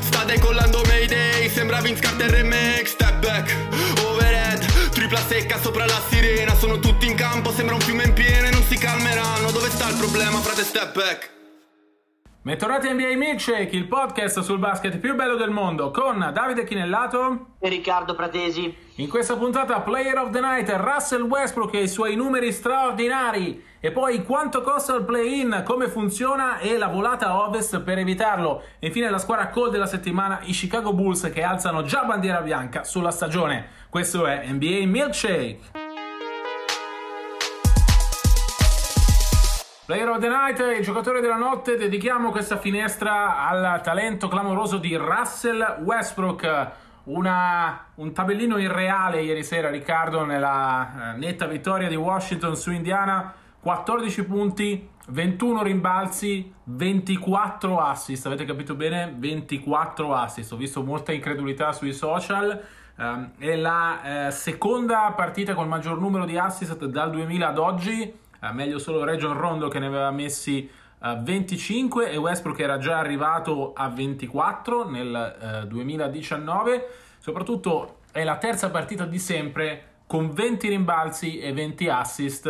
Sta decollando Mayday, sembra Vince Carter remake Step back, overhead, tripla secca sopra la sirena. Sono tutti in campo, sembra un fiume in piena e non si calmeranno. Dove sta il problema, frate, step back? Bentornati a NBA Milkshake, il podcast sul basket più bello del mondo con Davide Chinellato e Riccardo Pratesi. In questa puntata Player of the Night, Russell Westbrook e i suoi numeri straordinari e poi quanto costa il play-in, come funziona e la volata a ovest per evitarlo. E infine la squadra cold della settimana, i Chicago Bulls che alzano già bandiera bianca sulla stagione. Questo è NBA Milkshake. Player of the Night, il giocatore della notte, dedichiamo questa finestra al talento clamoroso di Russell Westbrook. Una, un tabellino irreale ieri sera, Riccardo, nella eh, netta vittoria di Washington su Indiana. 14 punti, 21 rimbalzi, 24 assist. Avete capito bene? 24 assist. Ho visto molta incredulità sui social. Um, è la eh, seconda partita con maggior numero di assist dal 2000 ad oggi meglio solo Region Rondo che ne aveva messi uh, 25 e Westbrook era già arrivato a 24 nel uh, 2019. Soprattutto è la terza partita di sempre con 20 rimbalzi e 20 assist.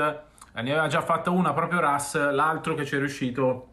Ne aveva già fatta una proprio Russ, l'altro che ci è riuscito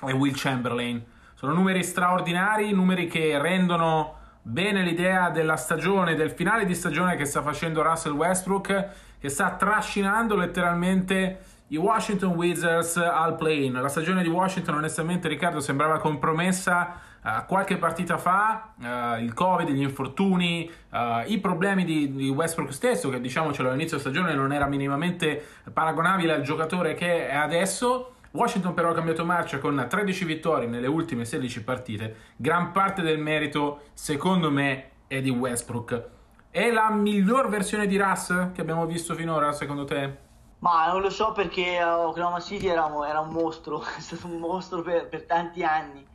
è Will Chamberlain. Sono numeri straordinari, numeri che rendono bene l'idea della stagione, del finale di stagione che sta facendo Russell Westbrook, che sta trascinando letteralmente i Washington Wizards al play-in. La stagione di Washington, onestamente, Riccardo, sembrava compromessa uh, qualche partita fa. Uh, il Covid, gli infortuni, uh, i problemi di, di, Westbrook stesso, che diciamocelo all'inizio stagione non era minimamente paragonabile al giocatore che è adesso. Washington però ha cambiato marcia con 13 vittorie nelle ultime 16 partite. Gran parte del merito, secondo me, è di Westbrook. È la miglior versione di Russ che abbiamo visto finora, secondo te? Ma non lo so perché Oklahoma City era, era un mostro, è stato un mostro per, per, tanti anni.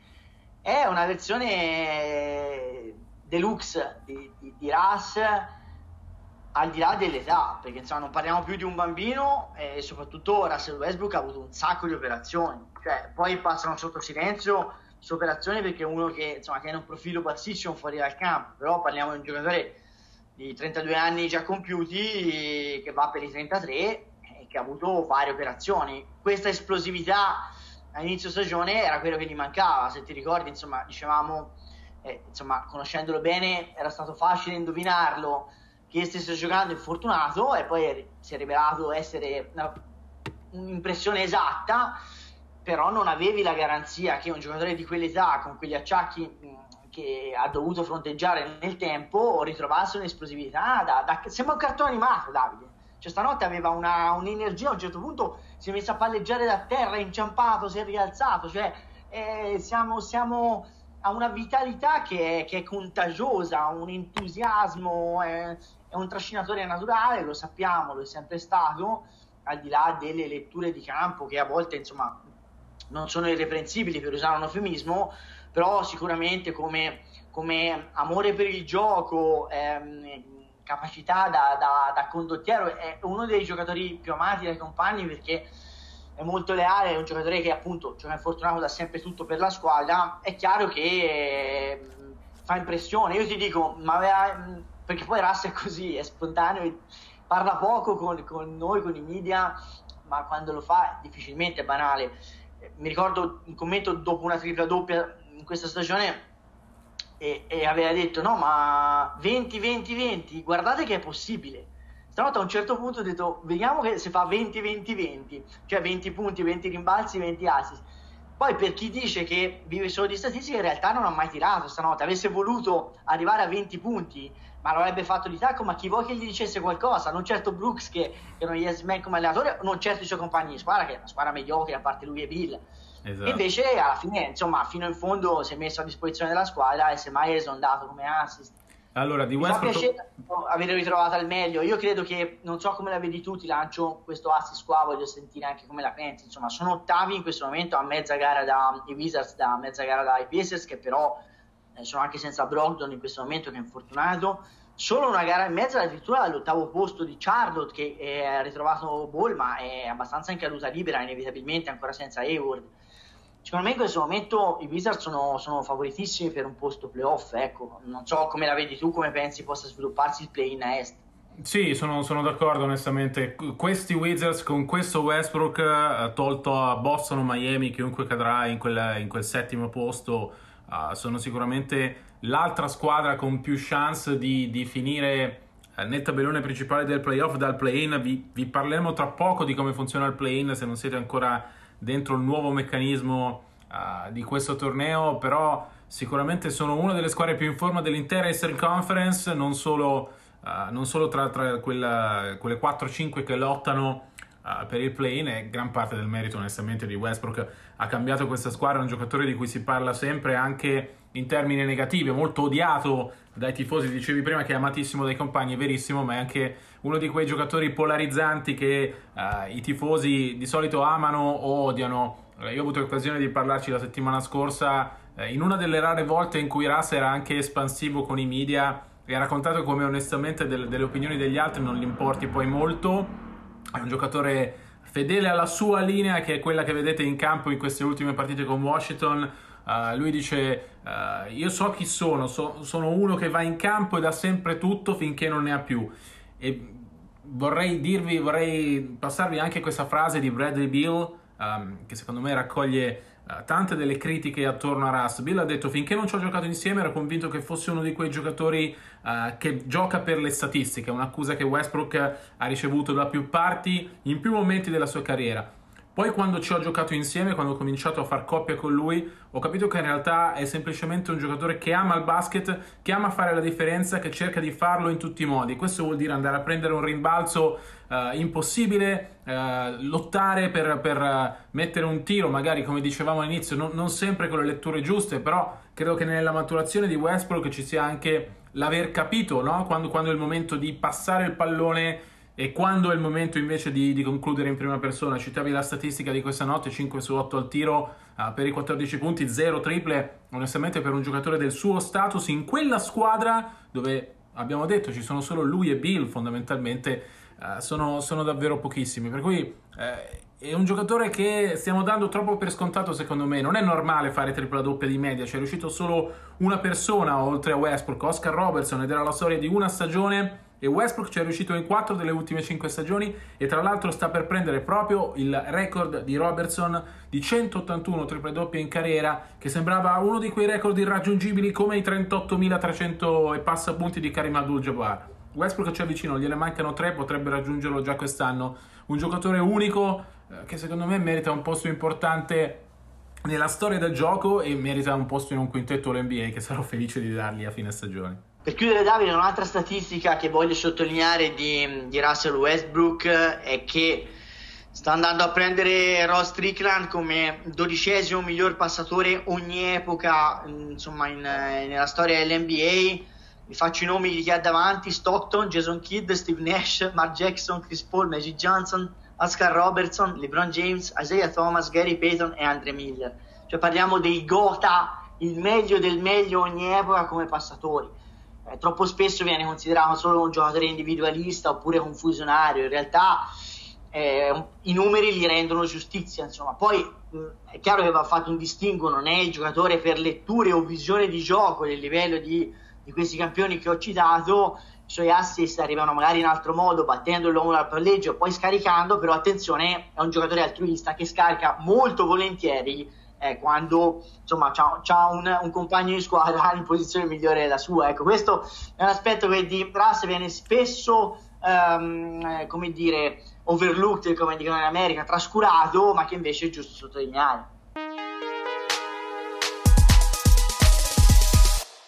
È una versione deluxe di, di, di Russ al di là dell'età, perché insomma non parliamo più di un bambino e soprattutto Russell Westbrook ha avuto un sacco di operazioni, cioè poi passano sotto silenzio su operazioni perché uno che, insomma, che ha un profilo bassissimo fuori dal campo, però parliamo di un giocatore di 32 anni già compiuti che va per i 33 che ha avuto varie operazioni. Questa esplosività a inizio stagione era quello che gli mancava, se ti ricordi, insomma, dicevamo, eh, insomma, conoscendolo bene, era stato facile indovinarlo che stesse giocando infortunato e poi si è rivelato essere una, un'impressione esatta, però non avevi la garanzia che un giocatore di quell'età, con quegli acciacchi che ha dovuto fronteggiare nel tempo, ritrovasse un'esplosività da, da, sembra un cartone animato, Davide cioè, stanotte aveva una, un'energia, a un certo punto si è messo a palleggiare da terra, è inciampato, si è rialzato. Cioè, eh, siamo, siamo, a una vitalità che è, che è contagiosa, un entusiasmo, è, è un trascinatore naturale, lo sappiamo, lo è sempre stato, al di là delle letture di campo che a volte, insomma, non sono irreprensibili per usare un eufemismo, però sicuramente come, come amore per il gioco, ehm, capacità da, da, da, condottiero, è uno dei giocatori più amati dai compagni perché è molto leale, è un giocatore che appunto gioca infortunato da sempre tutto per la squadra, è chiaro che eh, fa impressione, io ti dico, ma aveva, perché poi Russ è così, è spontaneo, parla poco con, con noi, con i media, ma quando lo fa difficilmente è banale. Mi ricordo un commento dopo una tripla doppia in questa stagione e, e aveva detto no ma 20 20 20 guardate che è possibile. Stanotte a un certo punto ho detto vediamo se fa 20 20 20 cioè 20 punti 20 rimbalzi 20 assist. Poi per chi dice che vive solo di statistiche in realtà non ha mai tirato stanotte. Avesse voluto arrivare a 20 punti ma lo avrebbe fatto di tacco ma chi vuoi che gli dicesse qualcosa? Non certo Brooks che, che non gli è man come allenatore non certo i suoi compagni di squadra che è una squadra mediocre a parte lui e Bill Esatto. Invece alla fine, insomma, fino in fondo si è messo a disposizione della squadra e semmai è esondato come assist. Allora, di Westbrook... Mi fa piacere aver ritrovato al meglio. Io credo che, non so come la vedi tu, ti lancio questo assist qua, voglio sentire anche come la pensi. Insomma, sono ottavi in questo momento a mezza gara dai Wizards, da mezza gara dai Pacers, che però eh, sono anche senza Brogdon in questo momento, che è infortunato. Solo una gara e mezza addirittura all'ottavo posto di Charlotte, che ha ritrovato Ball, ma è abbastanza in caduta libera, inevitabilmente ancora senza Hayward secondo me in questo momento i Wizards sono, sono, favoritissimi per un posto playoff. Ecco. Non so come la vedi tu, come pensi possa svilupparsi il play in est. Sì, sono, sono, d'accordo onestamente. Questi Wizards con questo Westbrook, eh, tolto a Boston o Miami, chiunque cadrà in quel, in quel settimo posto, uh, sono sicuramente l'altra squadra con più chance di, di finire uh, nel tabellone principale del playoff dal play-in. Vi, vi parleremo tra poco di come funziona il play-in se non siete ancora dentro il nuovo meccanismo uh, di questo torneo, però sicuramente sono una delle squadre più in forma dell'intera Eastern Conference, non solo, uh, non solo tra, tra quella, quelle 4-5 che lottano uh, per il play-in, è gran parte del merito onestamente di Westbrook. Ha cambiato questa squadra, un giocatore di cui si parla sempre anche in termini negativi, molto odiato dai tifosi, dicevi prima che è amatissimo dai compagni, è verissimo, ma è anche uno di quei giocatori polarizzanti che uh, i tifosi di solito amano o odiano. Io ho avuto l'occasione di parlarci la settimana scorsa, eh, in una delle rare volte in cui Ras era anche espansivo con i media e ha raccontato come onestamente del, delle opinioni degli altri non gli importi poi molto. È un giocatore fedele alla sua linea, che è quella che vedete in campo in queste ultime partite con Washington Uh, lui dice: uh, Io so chi sono, so, sono uno che va in campo e dà sempre tutto finché non ne ha più. E vorrei dirvi, vorrei passarvi anche questa frase di Bradley Bill, um, che secondo me raccoglie uh, tante delle critiche attorno a Russ. Bill ha detto: Finché non ci ho giocato insieme, ero convinto che fosse uno di quei giocatori che gioca per le statistiche. Un'accusa che Westbrook ha ricevuto da più parti in più momenti della sua carriera poi quando ci ho giocato insieme, quando ho cominciato a far coppia con lui, ho capito che in realtà è semplicemente un giocatore che ama il basket, che ama fare la differenza, che cerca di farlo in tutti i modi. Questo vuol dire andare a prendere un rimbalzo uh, impossibile, uh, lottare per, per uh, mettere un tiro, magari come dicevamo all'inizio, non, non, sempre con le letture giuste, però credo che nella maturazione di Westbrook ci sia anche l'aver capito no? quando, quando è il momento di passare il pallone e quando è il momento invece di, di, concludere in prima persona, citavi la statistica di questa notte, 5 su 8 al tiro uh, per i 14 punti, 0 triple, onestamente per un giocatore del suo status in quella squadra dove abbiamo detto ci sono solo lui e Bill fondamentalmente, uh, sono, sono, davvero pochissimi, per cui uh, è un giocatore che stiamo dando troppo per scontato secondo me, non è normale fare tripla doppia di media, c'è riuscito solo una persona oltre a Westbrook, Oscar Robertson ed era la storia di una stagione e Westbrook ci è riuscito in 4 delle ultime 5 stagioni e tra l'altro sta per prendere proprio il record di Robertson di 181 triple doppie in carriera che sembrava uno di quei record irraggiungibili come i 38.300 e passa punti di Karim Abdul-Jabbar. Westbrook ci è vicino, gliene mancano 3, potrebbe raggiungerlo già quest'anno. Un giocatore unico eh, che secondo me merita un posto importante nella storia del gioco e merita un posto in un quintetto all'NBA che sarò felice di dargli a fine stagione. Per chiudere Davide, un'altra statistica che voglio sottolineare di, di Russell Westbrook è che sta andando a prendere Ross Strickland come dodicesimo miglior passatore ogni epoca insomma in, nella storia dell'NBA vi faccio i nomi di chi ha davanti Stockton, Jason Kidd, Steve Nash, Mark Jackson, Chris Paul, Magic Johnson Oscar Robertson, LeBron James, Isaiah Thomas, Gary Payton e Andre Miller. Cioè parliamo dei Gota il meglio del meglio ogni epoca come passatori eh, troppo spesso viene considerato solo un giocatore individualista oppure confusionario, in realtà eh, i numeri gli rendono giustizia, insomma. Poi mh, è chiaro che va fatto un distinguo, non è il giocatore per letture o visione di gioco del livello di, di questi campioni che ho citato, i suoi assist arrivano magari in altro modo, battendo l'uomo dal palleggio e poi scaricando, però attenzione, è un giocatore altruista che scarica molto volentieri eh, quando insomma c'ha, un, un, compagno di squadra in posizione migliore della sua. Ecco, questo è un aspetto che di Russ viene spesso, um, come dire, overlooked, come dicono in America, trascurato, ma che invece è giusto sottolineare.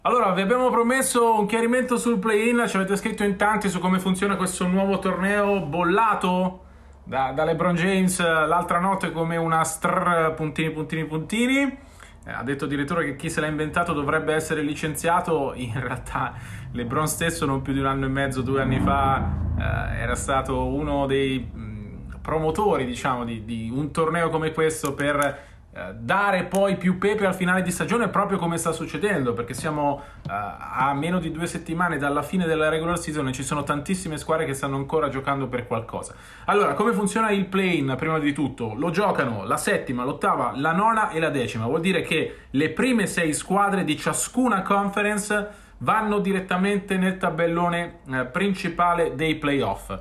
Allora, vi abbiamo promesso un chiarimento sul play-in, ci avete scritto in tanti su come funziona questo nuovo torneo bollato da, da LeBron James l'altra notte come una str puntini puntini puntini. Eh, ha detto addirittura che chi se l'ha inventato dovrebbe essere licenziato, in realtà LeBron stesso non più di un anno e mezzo, due anni fa, eh, era stato uno dei mh, promotori, diciamo, di, di, un torneo come questo per dare poi più pepe al finale di stagione proprio come sta succedendo perché siamo uh, a meno di due settimane dalla fine della regular season e ci sono tantissime squadre che stanno ancora giocando per qualcosa. Allora come funziona il play-in prima di tutto? Lo giocano la settima, l'ottava, la nona e la decima. Vuol dire che le prime sei squadre di ciascuna conference vanno direttamente nel tabellone uh, principale dei playoff. Uh,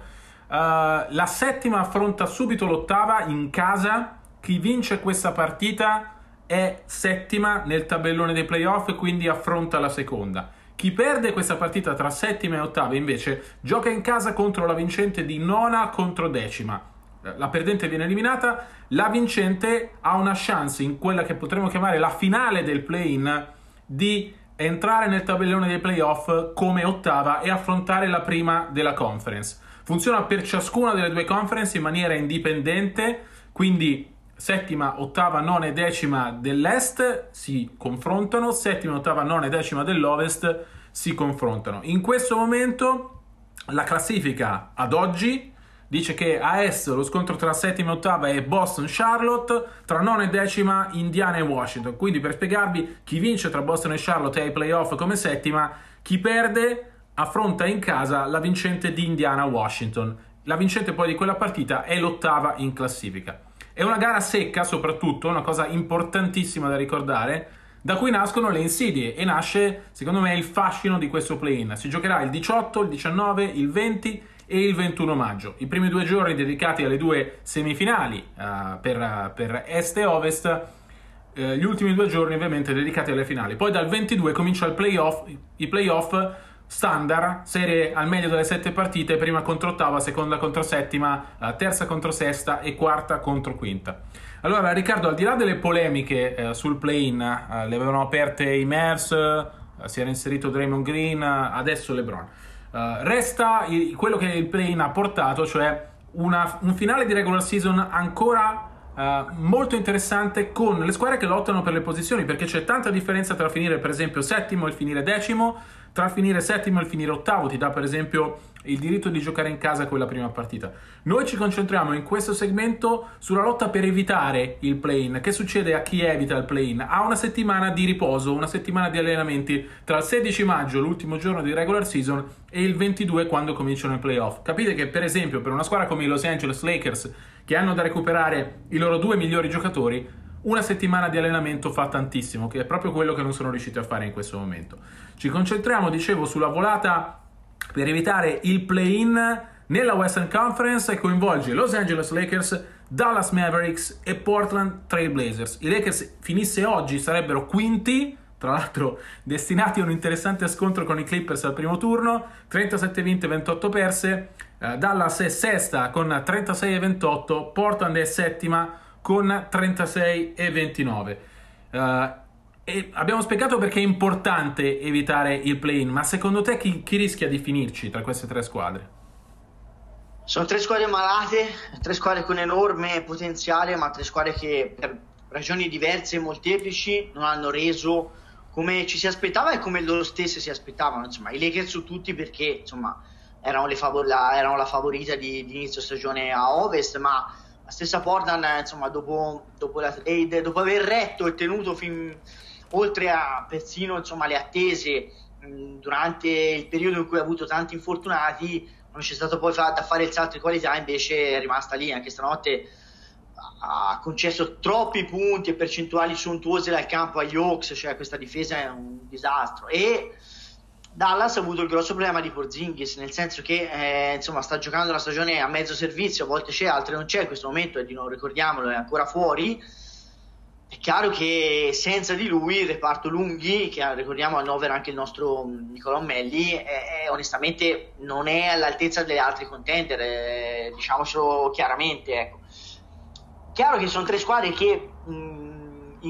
la settima affronta subito l'ottava in casa chi vince questa partita è settima nel tabellone dei playoff e quindi affronta la seconda. Chi perde questa partita tra settima e ottava invece gioca in casa contro la vincente di nona contro decima. La perdente viene eliminata, la vincente ha una chance in quella che potremmo chiamare la finale del play-in di entrare nel tabellone dei playoff come ottava e affrontare la prima della conference. Funziona per ciascuna delle due conference in maniera indipendente, quindi settima, ottava, nona e decima dell'est si confrontano, settima, ottava, nona e decima dell'ovest si confrontano. In questo momento la classifica ad oggi dice che a est lo scontro tra settima e ottava è Boston-Charlotte, tra nona e decima Indiana e Washington. Quindi per spiegarvi chi vince tra Boston e Charlotte ai playoff come settima, chi perde affronta in casa la vincente di Indiana-Washington. La vincente poi di quella partita è l'ottava in classifica. È una gara secca soprattutto, una cosa importantissima da ricordare, da cui nascono le insidie e nasce, secondo me, il fascino di questo play-in. Si giocherà il 18, il 19, il 20 e il 21 maggio. I primi due giorni dedicati alle due semifinali uh, per, per, est e ovest, uh, gli ultimi due giorni ovviamente dedicati alle finali. Poi dal 22 comincia il playoff, i playoff standard, serie al meglio delle sette partite, prima contro ottava, seconda contro settima, eh, terza contro sesta e quarta contro quinta. Allora Riccardo, al di là delle polemiche eh, sul play-in, eh, le avevano aperte i Mavs, eh, si era inserito Draymond Green, adesso LeBron. Eh, resta il, quello che il play-in ha portato, cioè una, un finale di regular season ancora Uh, molto interessante con le squadre che lottano per le posizioni perché c'è tanta differenza tra finire per esempio settimo e finire decimo tra finire settimo e finire ottavo ti dà per esempio il diritto di giocare in casa quella prima partita. Noi ci concentriamo in questo segmento sulla lotta per evitare il play-in. Che succede a chi evita il play-in? Ha una settimana di riposo, una settimana di allenamenti tra il 16 maggio, l'ultimo giorno di regular season, e il 22 quando cominciano i playoff. Capite che per esempio per una squadra come i Los Angeles Lakers che hanno da recuperare i loro due migliori giocatori, una settimana di allenamento fa tantissimo, che è proprio quello che non sono riusciti a fare in questo momento. Ci concentriamo, dicevo, sulla volata per evitare il play-in nella Western Conference e coinvolge Los Angeles Lakers, Dallas Mavericks e Portland Trail Blazers. I Lakers finisse oggi sarebbero quinti, tra l'altro destinati a un interessante scontro con i Clippers al primo turno, 37 vinte, 28 perse, uh, Dallas è sesta con 36 e 28, Portland è settima con 36 e 29. Uh, e abbiamo spiegato perché è importante evitare il play-in, ma secondo te chi, chi rischia di finirci tra queste tre squadre? Sono tre squadre malate, tre squadre con enorme potenziale, ma tre squadre che per ragioni diverse e molteplici non hanno reso come ci si aspettava e come loro stesse si aspettavano. Insomma, i Lakers su tutti perché insomma, erano, favor- la, erano la favorita di, di, inizio stagione a Ovest, ma la stessa Portland, insomma, dopo, dopo la dopo aver retto e tenuto fin, oltre a persino insomma, le attese mh, durante il periodo in cui ha avuto tanti infortunati, non c'è stato poi fa- da fare il salto di qualità, invece è rimasta lì anche stanotte ha concesso troppi punti e percentuali sontuose dal campo agli Hawks, cioè questa difesa è un disastro. E Dallas ha avuto il grosso problema di Porzingis, nel senso che eh, insomma, sta giocando una stagione a mezzo servizio, a volte c'è, altre non c'è, in questo momento, e non ricordiamolo, è ancora fuori. È chiaro che senza di lui il reparto lunghi, che ricordiamo annovera anche il nostro Nicolò Melli, è, onestamente non è all'altezza delle altre contender, eh, diciamocelo chiaramente. Ecco. Chiaro che sono tre squadre che mh,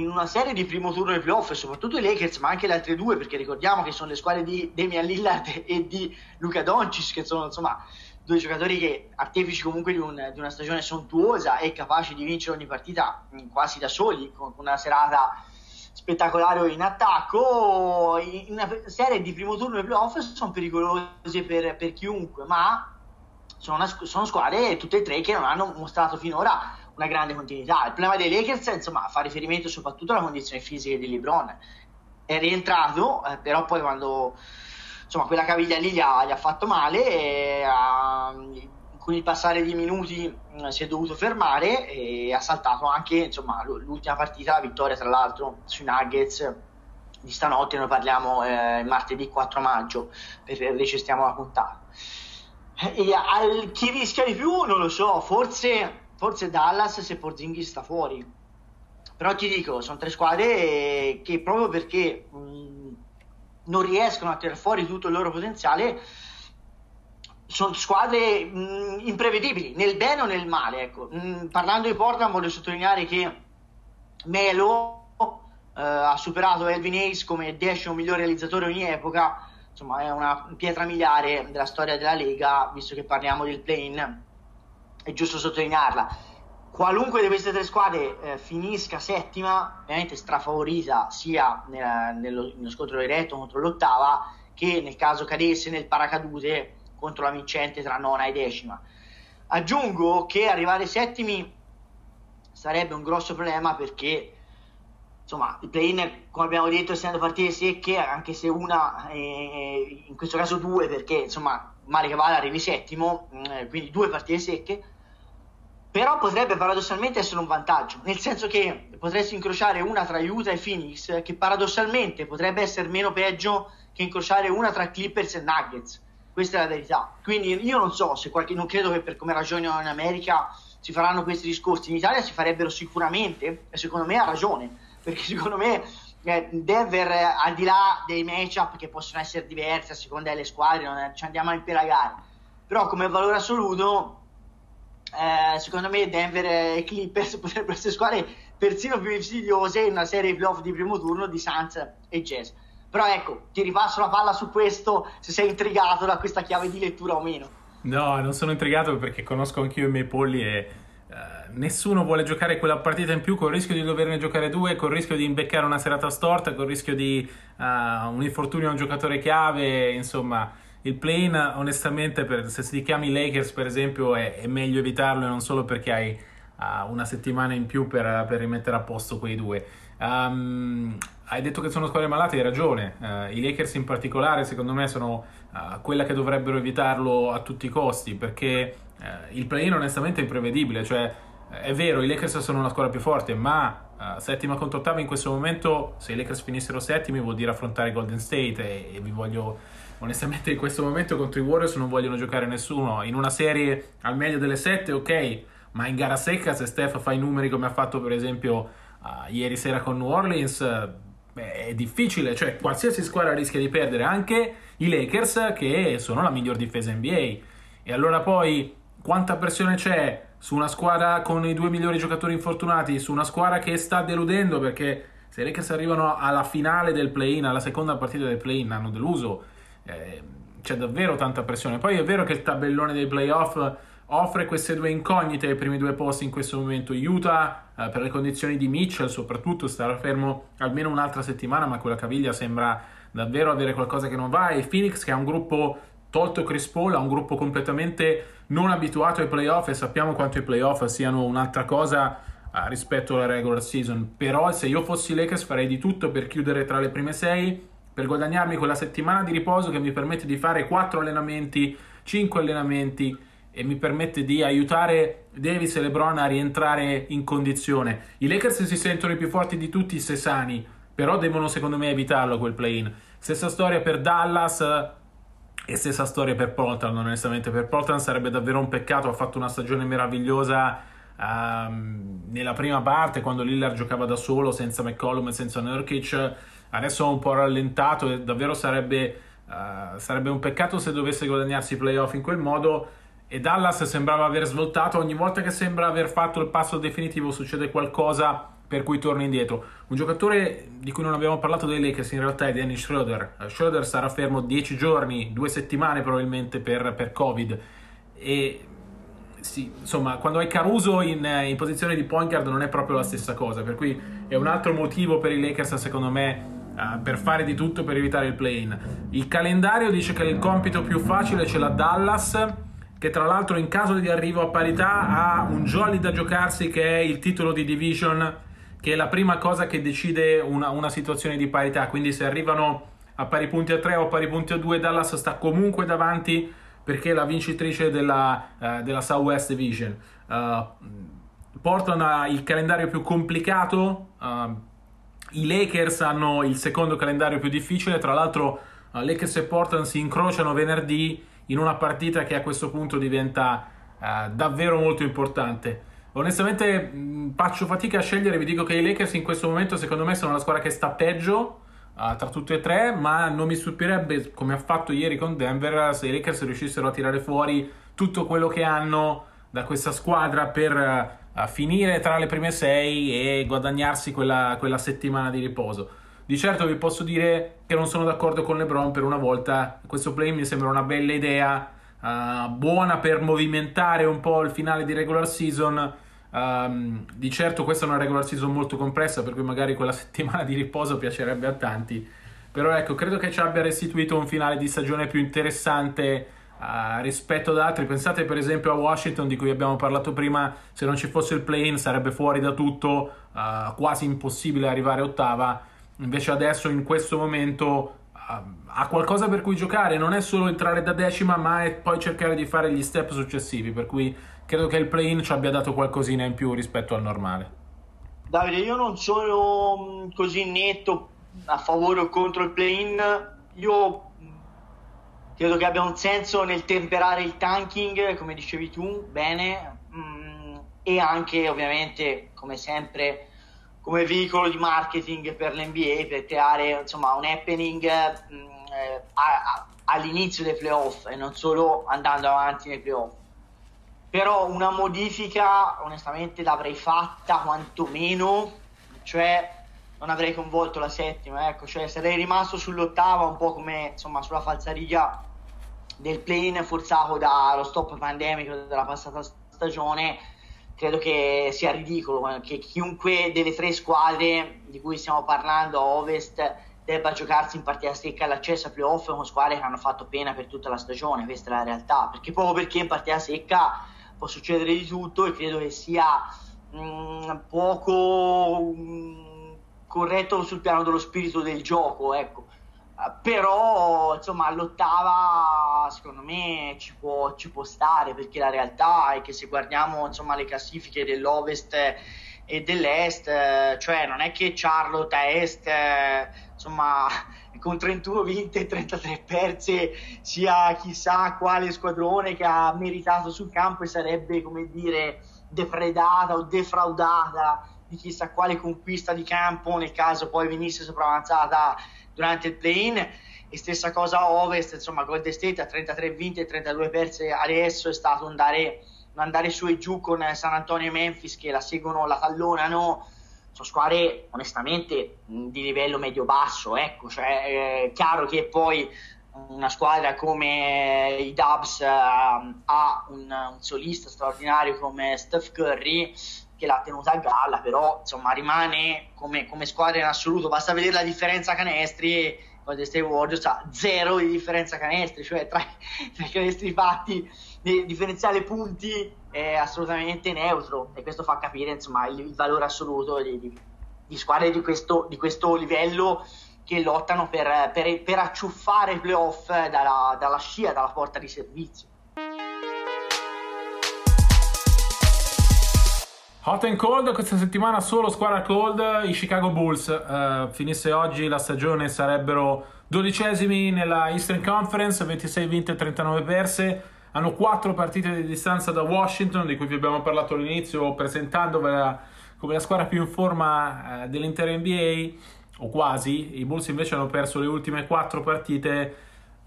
in una serie di primo turno di playoff, soprattutto i Lakers, ma anche le altre due, perché ricordiamo che sono le squadre di Damian Lillard e di Luca Doncic, che sono insomma due giocatori che artefici comunque di, un, di, una stagione sontuosa e capaci di vincere ogni partita quasi da soli, con una serata spettacolare in attacco. In una serie di primo turno e playoff sono pericolose per, per chiunque, ma sono, una, sono, squadre tutte e tre che non hanno mostrato finora una grande continuità. Il problema dei Lakers insomma, fa riferimento soprattutto alla condizione fisica di LeBron. È rientrato, eh, però poi quando insomma, quella caviglia lì gli ha, gli ha fatto male. E, uh, con il passare di minuti mh, si è dovuto fermare e ha saltato anche insomma, l'ultima partita, la vittoria tra l'altro sui Nuggets di stanotte, noi parliamo eh, martedì 4 maggio, per registriamo la puntata. E al, chi rischia di più non lo so, forse, forse Dallas se Porzingis sta fuori. Però ti dico, sono tre squadre che proprio perché mh, non riescono a tirare fuori tutto il loro potenziale sono squadre mh, imprevedibili, nel bene o nel male. Ecco. Mh, parlando di Portland voglio sottolineare che Melo eh, ha superato Elvin Hayes come decimo miglior realizzatore ogni epoca, insomma è una pietra miliare della storia della Lega, visto che parliamo del play-in, è giusto sottolinearla. Qualunque di queste tre squadre eh, finisca settima, ovviamente strafavorita sia nella, nello, nello scontro diretto contro l'ottava, che nel caso cadesse nel paracadute contro la vincente tra nona e decima. Aggiungo che arrivare settimi sarebbe un grosso problema perché insomma il play-in come abbiamo detto essendo partite secche anche se una eh, in questo caso due perché insomma male che vada arrivi settimo eh, quindi due partite secche però potrebbe paradossalmente essere un vantaggio nel senso che potresti incrociare una tra Utah e Phoenix che paradossalmente potrebbe essere meno peggio che incrociare una tra Clippers e Nuggets questa è la verità. Quindi io non so se qualche, non credo che per come ragionano in America si faranno questi discorsi. In Italia si farebbero sicuramente, e secondo me ha ragione, perché secondo me eh, Denver, al di là dei matchup che possono essere diversi a seconda delle squadre, non ci andiamo a impelagare, però come valore assoluto, eh, secondo me Denver e Clippers potrebbero essere squadre persino più insidiose in una serie playoff di primo turno di Suns e Jazz. Però ecco, ti ripasso la palla su questo, se sei intrigato da questa chiave di lettura o meno. No, non sono intrigato perché conosco anch'io i miei polli e uh, nessuno vuole giocare quella partita in più con il rischio di doverne giocare due, con il rischio di imbeccare una serata storta, con il rischio di uh, un infortunio a un giocatore chiave, insomma il play-in onestamente per, se ti chiami Lakers per esempio è, è, meglio evitarlo e non solo perché hai uh, una settimana in più per, per rimettere a posto quei due Um, hai detto che sono squadre malate, hai ragione. Uh, I Lakers in particolare, secondo me, sono uh, quella che dovrebbero evitarlo a tutti i costi perché uh, il play-in onestamente è imprevedibile. Cioè, è vero, i Lakers sono una squadra più forte, ma settima contro ottava in questo momento, se i Lakers finissero settimi, vuol dire affrontare Golden State. E, e vi voglio, onestamente, in questo momento contro i Warriors non vogliono giocare nessuno. In una serie al meglio delle sette, ok, ma in gara secca, se Steph fa i numeri come ha fatto, per esempio uh, ieri sera con New Orleans, beh, è difficile, cioè qualsiasi squadra rischia di perdere, anche i Lakers che sono la miglior difesa NBA. E allora poi quanta pressione c'è su una squadra con i due migliori giocatori infortunati, su una squadra che sta deludendo perché se i Lakers arrivano alla finale del play-in, alla seconda partita del play-in, hanno deluso, eh, c'è davvero tanta pressione. Poi è vero che il tabellone dei playoff offre queste due incognite ai primi due posti in questo momento. Utah eh, per le condizioni di Mitchell soprattutto starà fermo almeno un'altra settimana, ma quella caviglia sembra davvero avere qualcosa che non va. E Phoenix che ha un gruppo tolto Chris Paul, ha un gruppo completamente non abituato ai playoff e sappiamo quanto i playoff siano un'altra cosa eh, rispetto alla regular season. Però se io fossi Lakers farei di tutto per chiudere tra le prime sei, per guadagnarmi quella settimana di riposo che mi permette di fare 4 allenamenti, 5 allenamenti e mi permette di aiutare Davis e LeBron a rientrare in condizione. I Lakers si sentono i più forti di tutti se sani, però devono secondo me evitarlo quel play-in. Stessa storia per Dallas e stessa storia per Portland, onestamente per Portland sarebbe davvero un peccato, ha fatto una stagione meravigliosa um, nella prima parte quando Lillard giocava da solo senza McCollum e senza Nurkic, adesso è un po' rallentato e davvero sarebbe, uh, sarebbe un peccato se dovesse guadagnarsi i playoff in quel modo. E Dallas sembrava aver svoltato. Ogni volta che sembra aver fatto il passo definitivo succede qualcosa per cui torna indietro. Un giocatore di cui non abbiamo parlato dei Lakers in realtà è Dennis Schroeder eh, Schroeder sarà fermo 10 giorni, 2 settimane probabilmente per, per Covid. E sì, insomma, quando hai Caruso in, in, posizione di point guard non è proprio la stessa cosa, per cui è un altro motivo per i Lakers, secondo me, uh, per fare di tutto per evitare il play-in. Il calendario dice che il compito più facile ce l'ha Dallas, che tra l'altro in caso di arrivo a parità ha un jolly da giocarsi che è il titolo di division, che è la prima cosa che decide una, una situazione di parità, quindi se arrivano a pari punti a 3 o a pari punti a 2 Dallas sta comunque davanti perché è la vincitrice della, uh, della Southwest Division. Uh, Portland ha il calendario più complicato, uh, i Lakers hanno il secondo calendario più difficile, tra l'altro uh, Lakers e Portland si incrociano venerdì in una partita che a questo punto diventa davvero molto importante. Onestamente mh, faccio fatica a scegliere, vi dico che i Lakers in questo momento secondo me sono la squadra che sta peggio, uh, tra tutte e tre, ma non mi stupirebbe, come ha fatto ieri con Denver, se i Lakers riuscissero a tirare fuori tutto quello che hanno da questa squadra per uh, finire tra le prime sei e guadagnarsi quella, quella settimana di riposo. Di certo vi posso dire che non sono d'accordo con LeBron per una volta. Questo play mi sembra una bella idea, uh, buona per movimentare un po' il finale di regular season Um, di certo questa è una regular season molto compressa, per cui magari quella settimana di riposo piacerebbe a tanti. Però ecco, credo che ci abbia restituito un finale di stagione più interessante uh, rispetto ad altri. Pensate per esempio a Washington, di cui abbiamo parlato prima, se non ci fosse il play-in sarebbe fuori da tutto, uh, quasi impossibile arrivare ottava. Invece adesso, in questo momento, ha qualcosa per cui giocare, non è solo entrare da decima, ma è poi cercare di fare gli step successivi, per cui credo che il play-in ci abbia dato qualcosina in più rispetto al normale. Davide, io non sono mm, così netto a favore o contro il play-in, io credo che abbia un senso nel temperare il tanking, come dicevi tu, bene, mm, e anche ovviamente, come sempre, come veicolo di marketing per l'NBA, per creare insomma, un happening mm, a, a, all'inizio dei playoff e non solo andando avanti nei playoff. Però una modifica onestamente l'avrei fatta quantomeno, cioè non avrei convolto la settima, ecco, cioè sarei rimasto sull'ottava un po' come insomma sulla falsariga del play-in forzato dallo stop pandemico della passata stagione, credo che sia ridicolo che chiunque delle tre squadre di cui stiamo parlando a Ovest debba giocarsi in partita secca l'accesso a playoff con squadre che hanno fatto pena per tutta la stagione, questa è la realtà, perché proprio perché in partita secca può succedere di tutto e credo che sia mh, mm, poco mh, mm, corretto sul piano dello spirito del gioco, ecco. Uh, però insomma all'ottava secondo me ci può, ci può, stare perché la realtà è che se guardiamo insomma le classifiche dell'ovest e dell'est eh, cioè non è che Charlotte a est eh, insomma con 31 vinte e 33 perse sia chissà quale squadrone che ha meritato sul campo e sarebbe come dire depredata o defraudata di chissà quale conquista di campo nel caso poi venisse sopravanzata durante il play-in. E stessa cosa a Ovest insomma Golden State a 33 vinte e 32 perse adesso è stato andare, andare su e giù con San Antonio e Memphis che la seguono, la tallonano. Sono squadre onestamente di livello medio-basso, ecco, cioè è chiaro che poi una squadra come i Dubs uh, ha un, un, solista straordinario come Steph Curry che l'ha tenuta a galla, però insomma rimane come, come squadra in assoluto, basta vedere la differenza canestri, Golden State Warriors ha zero di differenza canestri, cioè tra, i canestri fatti differenziale punti è assolutamente neutro e questo fa capire insomma, il, il valore assoluto di, di, di squadre di questo, di questo, livello che lottano per, per, per acciuffare i playoff dalla, dalla scia, dalla porta di servizio. Hot and cold questa settimana solo squadra cold i Chicago Bulls uh, finisse oggi la stagione sarebbero dodicesimi nella Eastern Conference 26 vinte e 39 perse hanno quattro partite di distanza da Washington, di cui vi abbiamo parlato all'inizio, presentandovela come la squadra più in forma eh, dell'intera NBA, o quasi. I Bulls invece hanno perso le ultime quattro partite.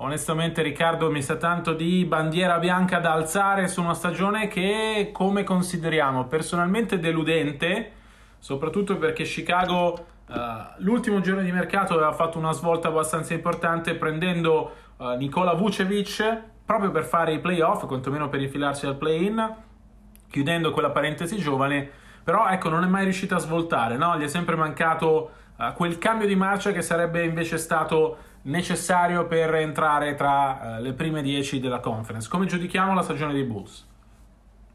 Onestamente, Riccardo, mi sa tanto di bandiera bianca da alzare su una stagione che, come consideriamo, personalmente deludente, soprattutto perché Chicago uh, l'ultimo giorno di mercato aveva fatto una svolta abbastanza importante prendendo uh, Nikola Vucevic proprio per fare i playoff, quantomeno per infilarsi al play-in. chiudendo quella parentesi giovane, però ecco non è mai riuscita a svoltare, no? gli è sempre mancato uh, quel cambio di marcia che sarebbe invece stato necessario per entrare tra uh, le prime 10 della conference. Come giudichiamo la stagione dei Bulls?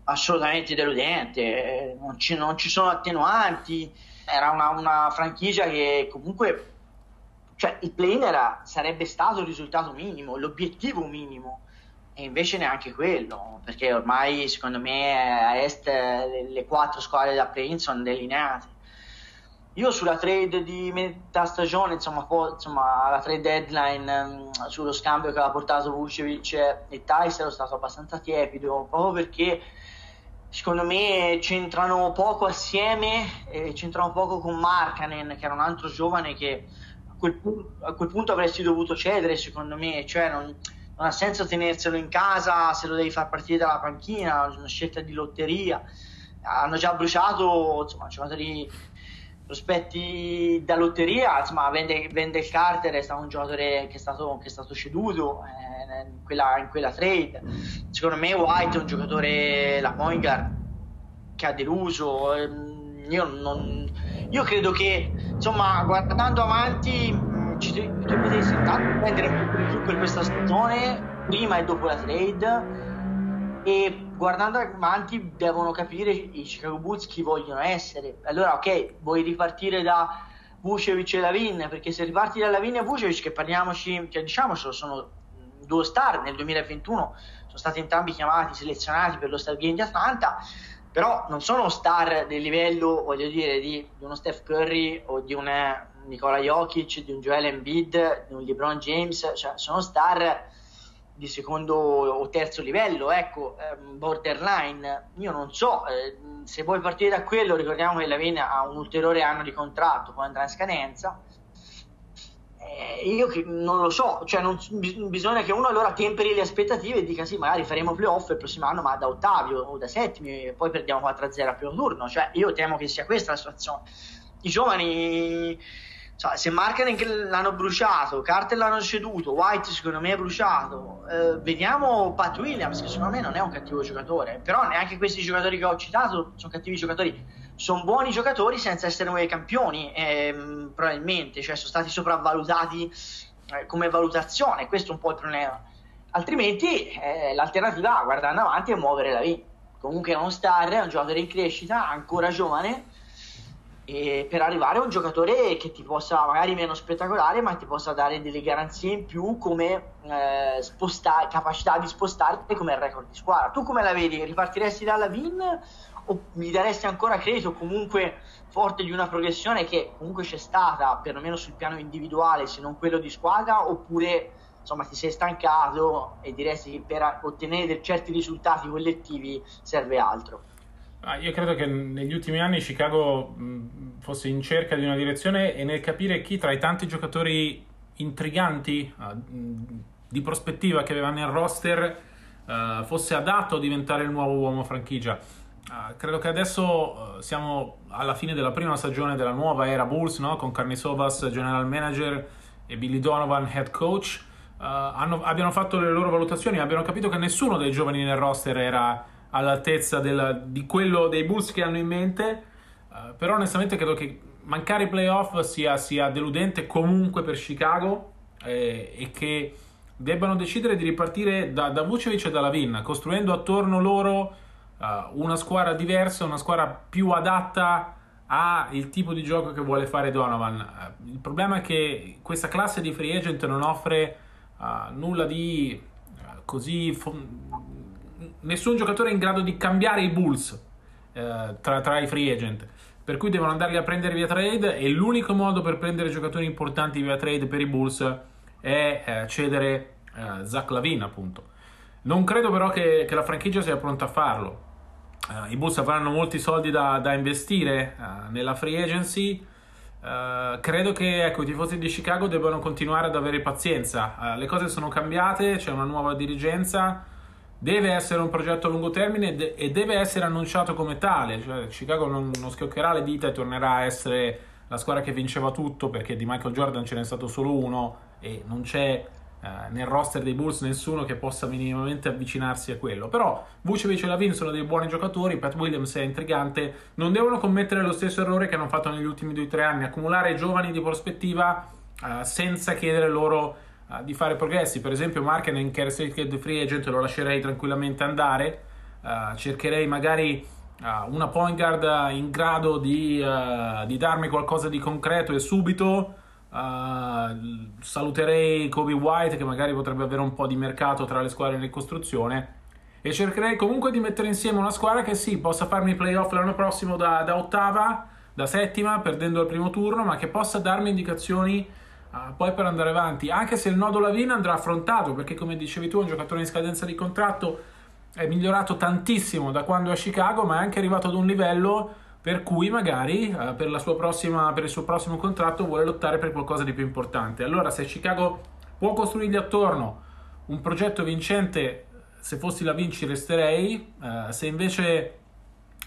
Assolutamente deludente, non ci, non ci sono attenuanti, era una, una franchigia che comunque cioè il play era, sarebbe stato il risultato minimo, l'obiettivo minimo e invece neanche quello, perché ormai secondo me a est le, le quattro squadre da play-in sono delineate. Io sulla trade di metà stagione, insomma, poi, insomma la trade deadline um, sullo scambio che aveva portato Vucevic e Tice ero stato abbastanza tiepido, proprio perché secondo me c'entrano poco assieme, e c'entrano poco con Markanen, che era un altro giovane che a quel, pu- a quel punto avresti dovuto cedere, secondo me, cioè non non ha senso tenerselo in casa se lo devi far partire dalla panchina, una scelta di lotteria. Hanno già bruciato insomma, giocatori prospetti da lotteria, insomma, vende, vende il Carter, è stato un giocatore che è stato, che è stato ceduto eh, in, quella, in, quella, trade. Secondo me White è un giocatore, la Poingar, che ha deluso. Ehm, io, non, io credo che, insomma, guardando avanti ci dovresti intanto prendere un po' più per questa stagione, prima e dopo la trade. E guardando avanti devono capire i Chicago Bulls chi vogliono essere. Allora, ok, vuoi ripartire da Vucevic e Lavin, perché se riparti da Lavin e Vucevic, che parliamoci, che diciamocelo, sono due star nel 2021, sono stati entrambi chiamati, selezionati per lo Star Game di Atlanta, però non sono star del livello, voglio dire, di, di uno Steph Curry o di un Nicola Jokic, di un Joel Embiid, di un LeBron James, cioè sono star di secondo o terzo livello, ecco, ehm, borderline. Io non so, eh, se vuoi partire da quello, ricordiamo che Lavine ha un ulteriore anno di contratto, poi andrà in scadenza. Eh, io che non lo so, cioè non, bisogna che uno allora temperi le aspettative e dica sì, magari faremo playoff il prossimo anno, ma da ottavi o da settimi, poi perdiamo 4-0 a primo turno. Cioè, io temo che sia questa la situazione. I giovani cioè, se Marketing l'hanno bruciato, Carter l'hanno ceduto, White secondo me è bruciato, eh, vediamo Pat Williams che secondo me non è un cattivo giocatore, però neanche questi giocatori che ho citato sono cattivi giocatori, sono buoni giocatori senza essere nuovi campioni, ehm, probabilmente, cioè sono stati sopravvalutati eh, come valutazione, questo è un po' il problema. Altrimenti eh, l'alternativa guardando avanti è muovere la V. Comunque è uno star, è un giocatore in crescita, ancora giovane e per arrivare a un giocatore che ti possa magari meno spettacolare ma ti possa dare delle garanzie in più come eh, sposta- capacità di spostarti come record di squadra tu come la vedi? ripartiresti dalla VIN o gli daresti ancora credito comunque forte di una progressione che comunque c'è stata perlomeno sul piano individuale se non quello di squadra oppure insomma ti sei stancato e diresti che per ottenere certi risultati collettivi serve altro Ah, io credo che negli ultimi anni Chicago fosse in cerca di una direzione e nel capire chi tra i tanti giocatori intriganti uh, di prospettiva che aveva nel roster uh, fosse adatto a diventare il nuovo uomo franchigia. Uh, credo che adesso siamo alla fine della prima stagione della nuova era Bulls, no? con Carnisovas general manager e Billy Donovan head coach. Hanno, abbiano fatto le loro valutazioni, abbiano capito che nessuno dei giovani nel roster era all'altezza della, di quello dei Bulls che hanno in mente, uh, però onestamente credo che mancare i playoff sia, sia deludente comunque per Chicago eh, e che debbano decidere di ripartire da, da Vucevic e da Lavin, costruendo attorno loro uh, una squadra diversa, una squadra più adatta al tipo di gioco che vuole fare Donovan. Uh, il problema è che questa classe di free agent non offre uh, nulla di così fo- nessun giocatore è in grado di cambiare i Bulls eh, tra, tra, i free agent. Per cui devono andarli a prendere via trade e l'unico modo per prendere giocatori importanti via trade per i Bulls è eh, cedere eh, Zach Lavin, appunto. Non credo però che, che, la franchigia sia pronta a farlo. Uh, I Bulls avranno molti soldi da, da investire uh, nella free agency. Uh, credo che ecco, i tifosi di Chicago debbano continuare ad avere pazienza. le cose sono cambiate, c'è una nuova dirigenza deve essere un progetto a lungo termine e deve essere annunciato come tale. Cioè, Chicago non, non schioccherà le dita e tornerà a essere la squadra che vinceva tutto perché di Michael Jordan ce n'è stato solo uno e non c'è Uh, nel roster dei Bulls nessuno che possa minimamente avvicinarsi a quello. Però Vucevic e Lavin sono dei buoni giocatori, Pat Williams è intrigante, non devono commettere lo stesso errore che hanno fatto negli ultimi 2-3 anni, accumulare giovani di prospettiva uh, senza chiedere loro uh, di fare progressi. Per esempio Marken che è free agent lo lascerei tranquillamente andare, cercherei magari una point guard in grado di, di darmi qualcosa di concreto e subito. Uh, saluterei Kobe White che magari potrebbe avere un po' di mercato tra le squadre in ricostruzione e cercherei comunque di mettere insieme una squadra che sì, possa farmi i playoff l'anno prossimo da, da ottava, da settima, perdendo il primo turno, ma che possa darmi indicazioni uh, poi per andare avanti, anche se il nodo Lavina andrà affrontato, perché come dicevi tu, un giocatore in scadenza di contratto è migliorato tantissimo da quando è a Chicago, ma è anche arrivato ad un livello per cui magari eh, per, prossima, per, il suo prossimo contratto vuole lottare per qualcosa di più importante. Allora, se Chicago può costruirgli attorno un progetto vincente, se fossi la Vinci resterei, eh, se invece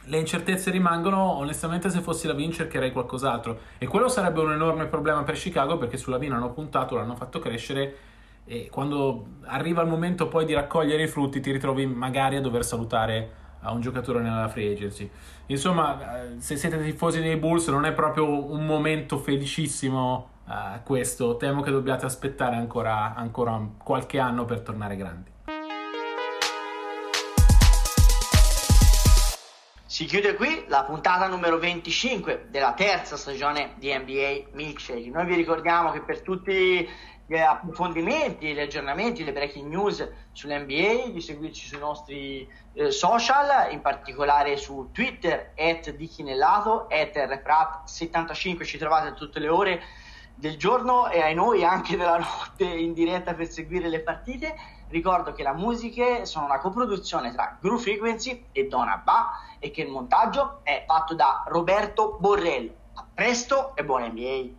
le incertezze rimangono, onestamente se fossi la Vinci cercherei qualcos'altro. E quello sarebbe un enorme problema per Chicago perché sulla Vina hanno puntato, l'hanno fatto crescere e quando arriva il momento poi di raccogliere i frutti ti ritrovi magari a dover salutare a un giocatore nella free agency. Insomma, eh, se siete tifosi dei Bulls non è proprio un momento felicissimo uh, questo, temo che dobbiate aspettare ancora, ancora qualche anno per tornare grandi. Si chiude qui la puntata numero 25 della terza stagione di NBA Milkshake. Noi vi ricordiamo che per tutti gli approfondimenti, gli aggiornamenti, le breaking news sull'NBA, di seguirci sui nostri eh, social, in particolare su Twitter, at Dichinellato, at rfrat75, ci trovate a tutte le ore del giorno e ai noi anche della notte in diretta per seguire le partite. Ricordo che la musica sono una coproduzione tra Groove Frequency e Donna Ba e che il montaggio è fatto da Roberto Borrello. A presto e buon NBA!